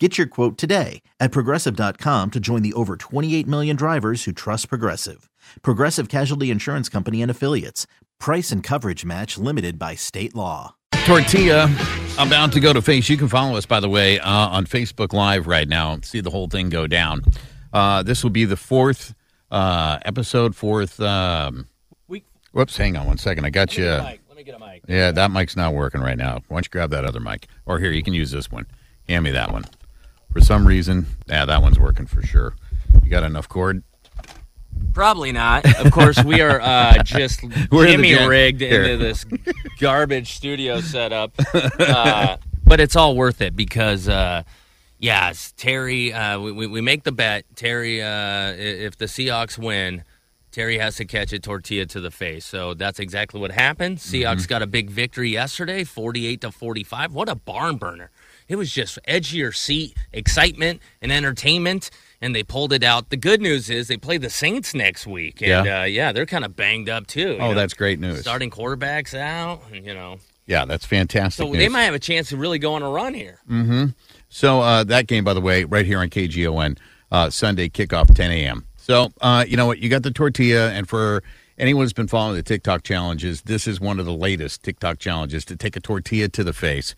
Get your quote today at progressive.com to join the over 28 million drivers who trust Progressive. Progressive Casualty Insurance Company and Affiliates. Price and coverage match limited by state law. Tortilla I'm about to go to face. You can follow us, by the way, uh, on Facebook Live right now. See the whole thing go down. Uh, this will be the fourth uh, episode, fourth. Um, We- whoops, hang on one second. I got you. Let me get a mic. Yeah, that mic's not working right now. Why don't you grab that other mic? Or here, you can use this one. Hand me that one. For some reason, yeah, that one's working for sure. You got enough cord? Probably not. Of course, we are uh, just We're in Jimmy jan- rigged Here. into this garbage studio setup. Uh, but it's all worth it because, uh, yeah, Terry, uh, we, we, we make the bet. Terry, uh, if the Seahawks win, Terry has to catch a tortilla to the face. So that's exactly what happened. Seahawks Mm-hmm. got a big victory yesterday, 48 to 45. What a barn burner. It was just edgier seat, excitement and entertainment, and they pulled it out. The good news is they play the Saints next week. And Yeah. uh, yeah, they're kind of banged up too. Oh, know. that's great news. starting quarterbacks out, you know. Yeah, that's fantastic. So news. they might have a chance to really go on a run here. So uh, that game, by the way, right here on KGON, uh, Sunday kickoff, 10 a.m. So uh, you know what? You got the tortilla, and for anyone who's been following the TikTok challenges, this is one of the latest TikTok challenges to take a tortilla to the face.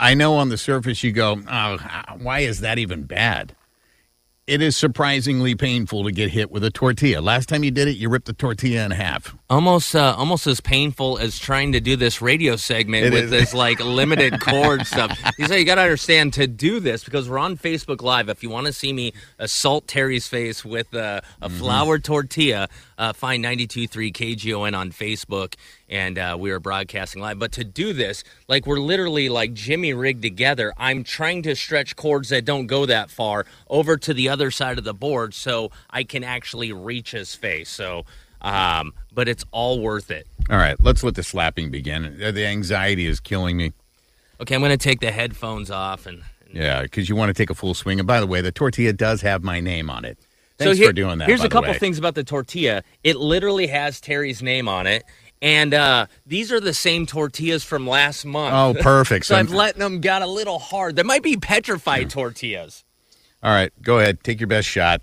I know on the surface you go, oh, why is that even bad? It is surprisingly painful to get hit with a tortilla. Last time you did it, you ripped the tortilla in half. Almost, uh, almost as painful as trying to do this radio segment It with is. this like limited cord stuff. You say you got to understand to do this because we're on Facebook Live. If you want to see me assault Terry's face with uh, a Mm-hmm. flour tortilla, uh, find 92.3 KGON on Facebook, and uh, we are broadcasting live. But to do this, like we're literally like Jimmy rigged together. I'm trying to stretch cords that don't go that far over to the other side of the board so I can actually reach his face. So. Um, but it's all worth it. All right, let's let the slapping begin. Uh, The anxiety is killing me. Okay, I'm going to take the headphones off and. and- Yeah, because you want to take a full swing. And by the way, the tortilla does have my name on it. So Thanks here- for doing that. Here's a couple way. things about the tortilla. It literally has Terry's name on it, and uh, these are the same tortillas from last month. Oh, perfect. so I've letting them got a little hard. There might be petrified tortillas. All right, go ahead. Take your best shot.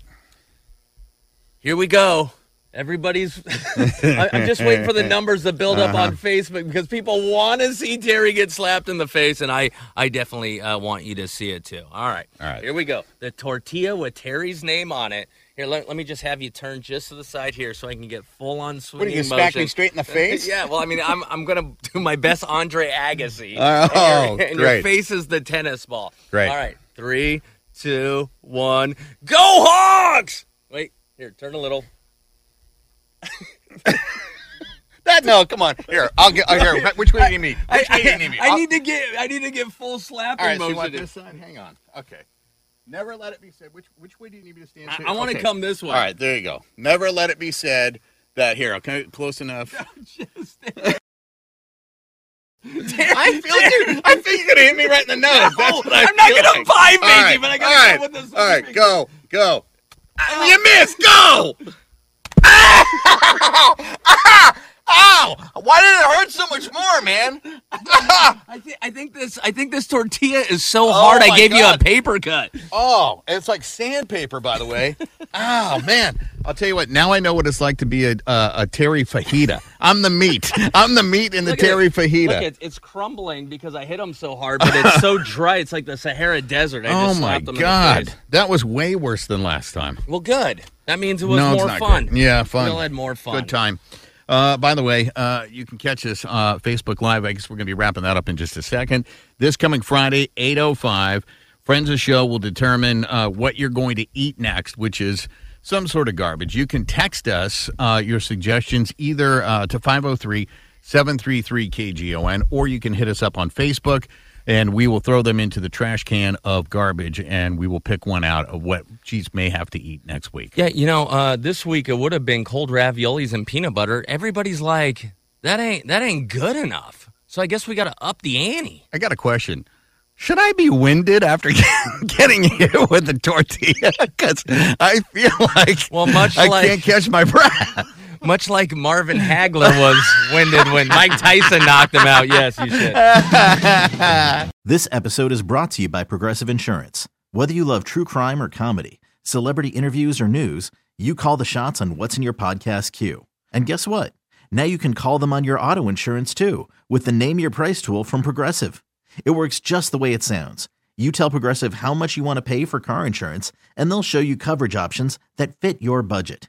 Here we go. Everybody's. I, I'm just waiting for the numbers to build up Uh-huh. on Facebook because people want to see Terry get slapped in the face, and I, I definitely uh, want you to see it too. All right. All right. Here we go. The tortilla with Terry's name on it. Here, let, let me just have you turn just to the side here so I can get full on swinging What are you motion. straight in the face? yeah, well, I mean, I'm I'm gonna do my best Andre Agassi. Oh, and your, and your face is the tennis ball. Great. All right, three, two, one, go Hawks! Wait, here, turn a little. That no, come on. Here, I'll get. Uh, here, which way do you need? Which way do you need me? I I'll- need to get I need to get full slapping All right, so you motion. want this side? Hang on. Okay. Never let it be said. Which which way do you need me to stand? I, I want to Okay. come this way. All right, there you go. Never let it be said that here. Okay, close enough. I feel you. I feel you're gonna hit me right in the nose. That's what I I'm not gonna like. five All right, but I gotta right, go with this. All right, go, go. You missed. Go. Ah! Ow! Why did it hurt so much more, man? I think I think this I think this tortilla is so oh hard. I Oh my gave you a paper cut. Oh, it's like sandpaper, by the way. oh man, I'll tell you what. Now I know what it's like to be a a, a Terry fajita. I'm the meat. I'm the meat in the Look Terry it. fajita. Look, it's, it's crumbling because I hit them so hard, but it's so dry. It's like the Sahara Desert. I oh just my slapped them In the god, that was way worse than last time. Well, good. That means it was no, more it's not fun. Good. Yeah, fun. We'll had more fun. Good time. Uh, by the way, uh, you can catch us uh, Facebook Live. I guess we're going to be wrapping that up in just a second. This coming Friday, eight oh five. Friends of show will determine uh, what you're going to eat next, which is some sort of garbage. You can text us uh, your suggestions either uh, to 503 733 KGON or you can hit us up on Facebook. And we will throw them into the trash can of garbage, and we will pick one out of what Cheese may have to eat next week. Yeah, you know, uh, this week it would have been cold raviolis and peanut butter. Everybody's like, that ain't that ain't good enough. So I guess we got to up the ante. I got a question. Should I be winded after getting hit with the tortilla? Because I feel like Well, much I like- can't catch my breath. Much like Marvin Hagler was winded when Mike Tyson knocked him out. Yes, you should. This episode is brought to you by Progressive Insurance. Whether you love true crime or comedy, celebrity interviews or news, you call the shots on what's in your podcast queue. And guess what? Now you can call them on your auto insurance too with the Name Your Price tool from Progressive. It works just the way it sounds. You tell Progressive how much you want to pay for car insurance, and they'll show you coverage options that fit your budget.